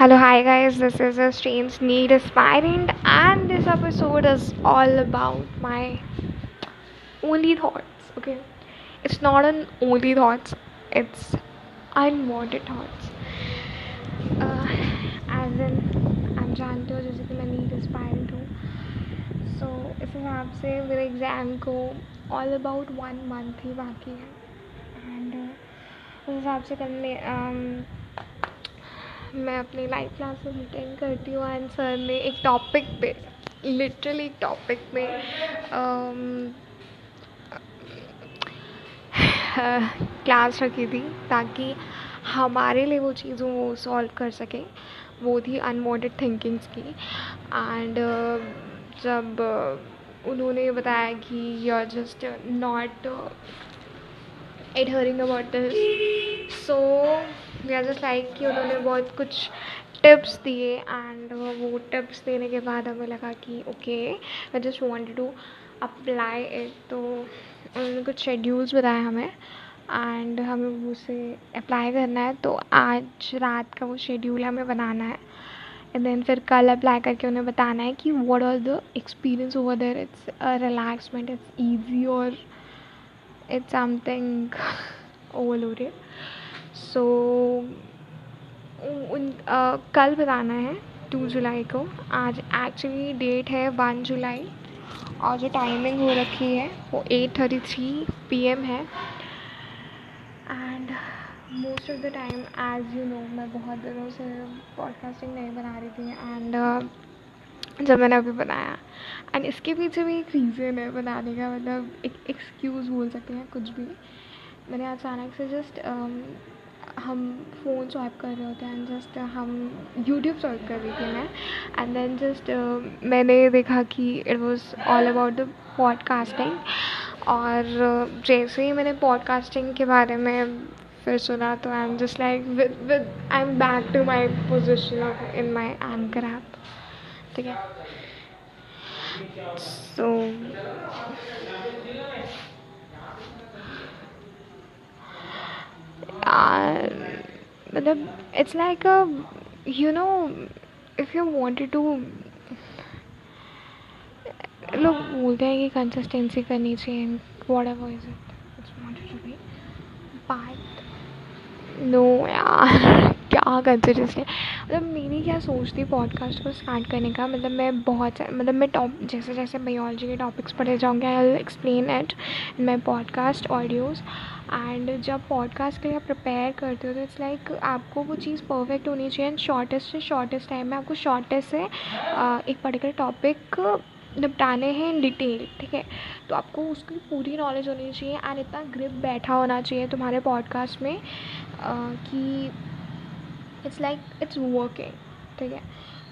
Hello, hi guys, this is a strange need aspirant, and this episode is all about my only thoughts. Okay, it's not an only thoughts, it's unwanted thoughts. Uh, as in, I'm जानते हो जैसे कि मैं NEET aspirant हूँ सो इस हिसाब से मेरे एग्ज़ाम को ऑल अबाउट वन मंथ ही बाकी है एंड उस हिसाब से कल मैं um, अपनी लाइव क्लासेस अटेंड करती हूँ एंड सर ने एक टॉपिक पे लिटरली एक टॉपिक पे क्लास रखी थी ताकि हमारे लिए वो चीज़ों वो सॉल्व कर सकें वो थी अनवॉन्टेड थिंकिंग्स की। एंड uh, जब uh, उन्होंने बताया कि you are just not adhering about this so just like कि उन्होंने बहुत कुछ टिप्स दिए एंड वो टिप्स देने के बाद हमें लगा कि okay I just want to apply it तो उन्होंने कुछ शेड्यूल्स बताए हमें एंड हमें उसे अप्लाई करना है. तो आज रात का वो शेड्यूल हमें बनाना है. एंड देन फिर कल अप्लाई करके उन्हें बताना है कि what are the experience over there it's relaxment it's easy और इट्स समथिंग ओवरलोडेड सो उन कल बताना है टू जुलाई को। आज एक्चुअली डेट है वन जुलाई। और जो टाइमिंग हो रखी है वो eight thirty three P M है। And most of the time as you know मैं बहुत दिनों से पॉडकास्टिंग नहीं बना रही थी। एंड uh, जब मैंने अभी बनाया। एंड इसके पीछे भी एक रीज़न है बनाने का मतलब एक एक्सक्यूज़ बोल सकते हैं कुछ भी। मैंने अचानक से जस्ट हम फ़ोन स्वाइप कर रहे होते हैं एंड जस्ट हम यूट्यूब स्वाइप कर रही थी मैं। एंड देन जस्ट मैंने देखा कि it was all about the podcasting और uh, जैसे ही मैंने पॉडकास्टिंग के बारे में फिर सुना तो I am just like with with I am back to my position in my anchor app ठीक है? सो मतलब it's like a you know if you wanted to लोग बोलते हैं कि कंसिस्टेंसी करनी चाहिए whatever is it but no यार, क्या कंसिस्टेंसी मतलब मेरी क्या सोच थी पॉडकास्ट को स्टार्ट करने का मतलब मैं बहुत मतलब मैं टॉप जैसे जैसे बायोलॉजी के टॉपिक्स पढ़े जाऊँगी I explain at my podcast audios and जब पॉडकास्ट के लिए आप प्रिपेयर करते हो तो इट्स लाइक आपको वो चीज़ परफेक्ट होनी चाहिए एंड शॉर्टेस्ट से शॉर्टेस्ट टाइम में आपको शॉर्टेस्ट से एक पर्टिकुलर टॉपिक निपटाने हैं इन डिटेल ठीक है? तो आपको उसकी पूरी नॉलेज होनी चाहिए एंड इतना ग्रिप बैठा होना चाहिए तुम्हारे पॉडकास्ट में कि इट्स लाइक इट्स वर्किंग ठीक है?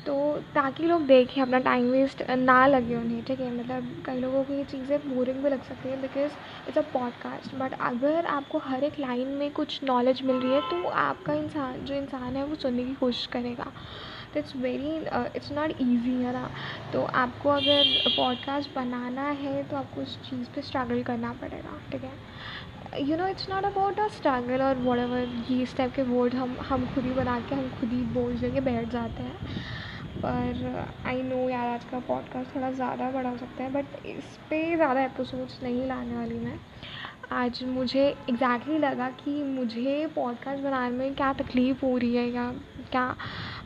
तो ताकि लोग देखें, अपना टाइम वेस्ट ना लगे उन्हें, ठीक है? मतलब कई लोगों को ये चीज़ें बोरिंग भी लग सकती है because it's a podcast but अगर आपको हर एक लाइन में कुछ नॉलेज मिल रही है तो आपका इंसान, जो इंसान है, वो सुनने की कोशिश करेगा। तो it's very it's not easy है ना? तो आपको अगर पॉडकास्ट बनाना है तो आपको उस चीज़ पे स्ट्रगल करना पड़ेगा, ठीक है? You know it's not about a struggle और वट एवर ये इस टाइप के वर्ड हम हम खुद ही बना के, हम खुद ही बोल देंगे, बैठ जाते हैं। पर आई नो यार आज का पॉडकास्ट थोड़ा ज़्यादा बड़ा हो सकता है बट इस पर ज़्यादा एपिसोड्स नहीं लाने वाली मैं। आज मुझे एग्जैक्टली exactly लगा कि मुझे पॉडकास्ट बनाने में क्या तकलीफ़ हो रही है या क्या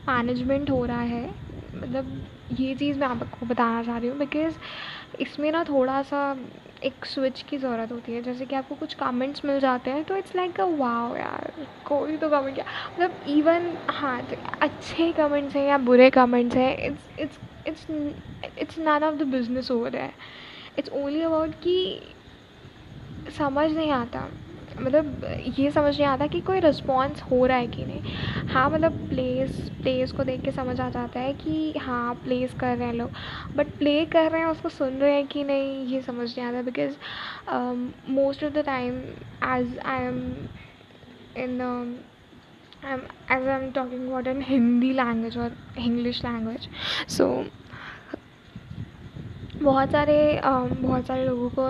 मैनेजमेंट हो रहा है। मतलब ये चीज़ मैं आपको बताना चाह रही हूँ बिकॉज़ इसमें ना थोड़ा सा एक स्विच की ज़रूरत होती है। जैसे कि आपको कुछ कमेंट्स मिल जाते हैं तो इट्स लाइक अ वाओ यार, कोई तो कमेंट क्या। मतलब इवन हाँ तो अच्छे कमेंट्स हैं या बुरे कमेंट्स हैं it's it's it's it's none of the business over है इट्स ओनली अबाउट कि समझ नहीं आता। मतलब ये समझ नहीं आता कि कोई रिस्पॉन्स हो रहा है कि नहीं। हाँ मतलब प्लेस प्लेस को देख के समझ आ जाता है कि हाँ प्लेस कर रहे हैं लोग। बट प्ले कर रहे हैं उसको सुन रहे हैं कि नहीं ये समझ नहीं आता because most of the time as I am in as I am talking about in Hindi language और इंग्लिश लैंग्वेज सो बहुत सारे um, बहुत सारे लोगों को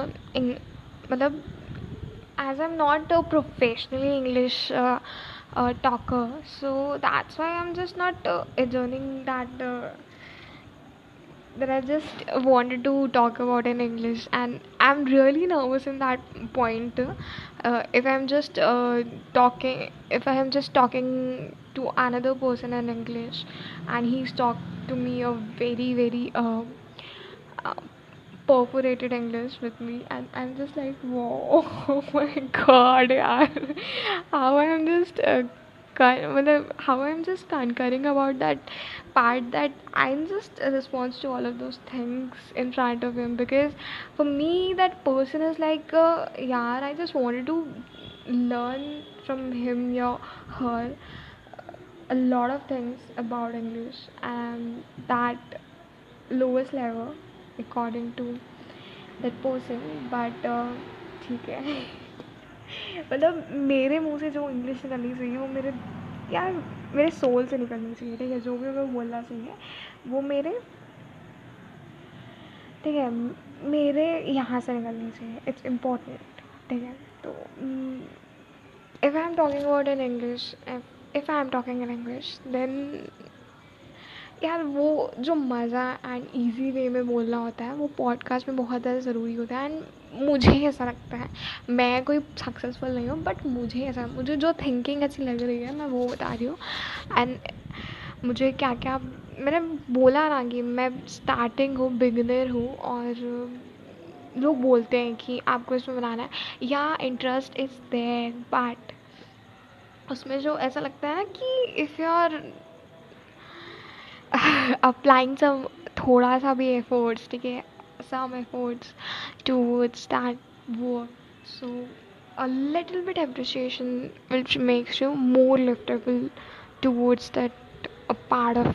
मतलब as I'm not a professionally English uh, talker so that's why i'm just not uh, adjourning that uh, that I just wanted to talk about in English, and I'm really nervous in that point. Uh, if I'm just uh, talking, if I am just talking to another person in English, and he's talked to me a very very uh, perforated English with me, and I'm just like, whoa, oh my god, yaar. how I'm just. Uh, how I'm just concurring about that part that I'm just a response to all of those things in front of him because for me that person is like uh, yeah I just wanted to learn from him or her a lot of things about English and that lowest level according to that person uh, ठीक है। मतलब मेरे मुँह से जो English निकलनी चाहिए वो मेरे यार मेरे सोल से निकलनी चाहिए ठीक है? जो भी मैं बोलना चाहिए वो मेरे ठीक है? मेरे यहाँ से निकलनी चाहिए इट्स इम्पोर्टेंट ठीक है? तो if I am talking about in English if I am talking in English then यार वो जो मज़ा एंड इजी वे में बोलना होता है, वो पॉडकास्ट में बहुत ज़्यादा ज़रूरी होता है एंड मुझे ऐसा लगता है। मैं कोई सक्सेसफुल नहीं हूँ बट मुझे ऐसा, मुझे जो थिंकिंग अच्छी लग रही है, मैं वो बता रही हूँ। एंड मुझे क्या क्या मैंने बोला ना कि मैं स्टार्टिंग हूँ बिगनर हूँ और लोग बोलते हैं कि आपको इसमें बनाना है या इंटरेस्ट इज़ देयर बट उसमें जो ऐसा लगता है ना कि if you are applying some थोड़ा सा भी एफर्ट्स ठीक है? Some efforts towards that work so a little bit appreciation which makes you more liftable towards that, a part of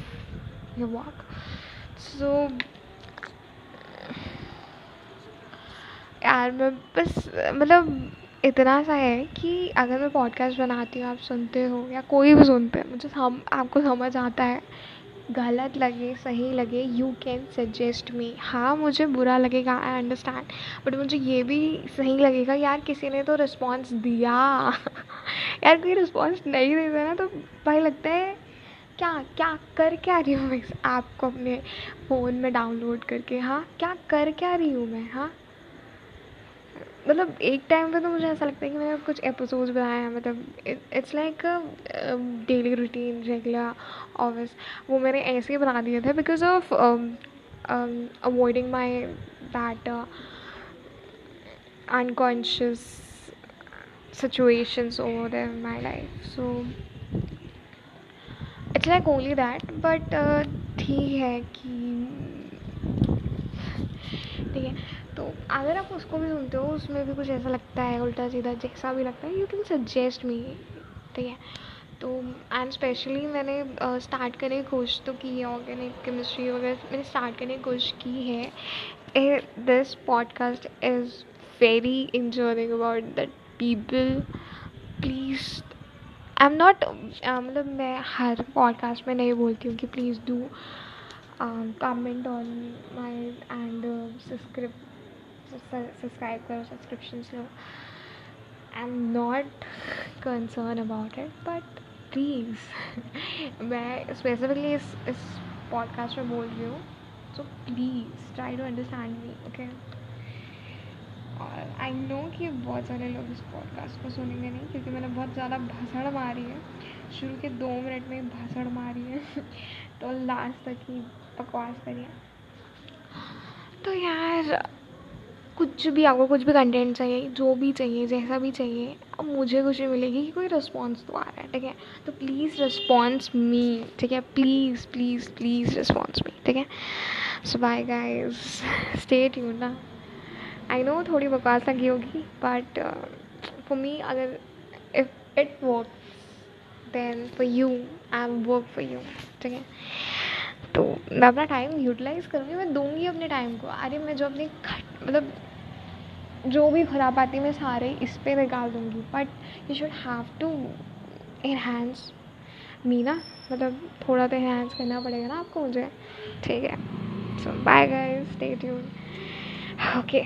your work. So, यार मैं बस मतलब इतना सा है कि अगर मैं पॉडकास्ट बनाती हूँ, आप सुनते हो या कोई भी सुनते हैं, मुझे सम, आपको समझ आता है गलत लगे, सही लगे यू कैन सजेस्ट मी हाँ मुझे बुरा लगेगा आई अंडरस्टैंड बट मुझे ये भी सही लगेगा, यार, किसी ने तो रिस्पॉन्स दिया। यार, कोई रिस्पॉन्स नहीं देता ना तो भाई लगता है, क्या क्या कर क्या रही हूँ मैं इस ऐप को अपने फ़ोन में डाउनलोड करके हाँ? क्या कर क्या रही हूँ मैं हाँ? मतलब एक टाइम पे तो मुझे ऐसा लगता है कि मैंने कुछ एपिसोड्स बनाए हैं मतलब it's like daily routine regular office वो मैंने ऐसे ही बना दिए थे because of avoiding my that unconscious situations over my life. So it's like only that but uh, ठीक है कि ठीक है। तो अगर आप उसको भी सुनते हो, उसमें भी कुछ ऐसा लगता है, उल्टा सीधा जैसा भी लगता है यू कैन सजेस्ट मी ठीक है? तो एंड स्पेशली मैंने स्टार्ट करने की कोशिश तो की है ऑर्गेनिक केमिस्ट्री वगैरह मैंने स्टार्ट करने की कोशिश की है। This podcast is very enjoying about that people please I am not मतलब मैं हर पॉडकास्ट में नहीं बोलती हूँ कि please do comment on my and subscribe subscribe करो subscriptions low I am not concern about it but please मैं स्पेसिफिकली इस इस पॉडकास्ट में बोल रही हूँ so please try to understand me okay और आई नो कि बहुत सारे लोग इस पॉडकास्ट को सुनेंगे नहीं, क्योंकि मैंने बहुत ज़्यादा भसड़ मारी है। शुरू के दो मिनट में भसड़ मारी है तो लास्ट तक ही बकवास करिए तो यार कुछ भी, आपको कुछ भी कंटेंट चाहिए, जो भी चाहिए, जैसा भी चाहिए, अब मुझे खुशी मिलेगी कि कोई रिस्पॉन्स तो आ रहा है, ठीक है? तो प्लीज़ रिस्पॉन्स मी ठीक है? Please please please response me ठीक है? So bye guys stay tune ना. आई नो थोड़ी बकवास लगी होगी बट फॉर मी अगर if it work then for you I am work for you ठीक है? तो मैं अपना टाइम यूटिलाइज़ करूँगी मैं दूँगी अपने टाइम को। अरे, मैं जो अपनी मतलब जो भी खराब आती मैं सारे इस पर निकाल दूँगी। But you should have to enhance me ना। मतलब थोड़ा तो इनहेंस करना पड़ेगा ना आपको मुझे। ठीक है। So bye guys stay tune okay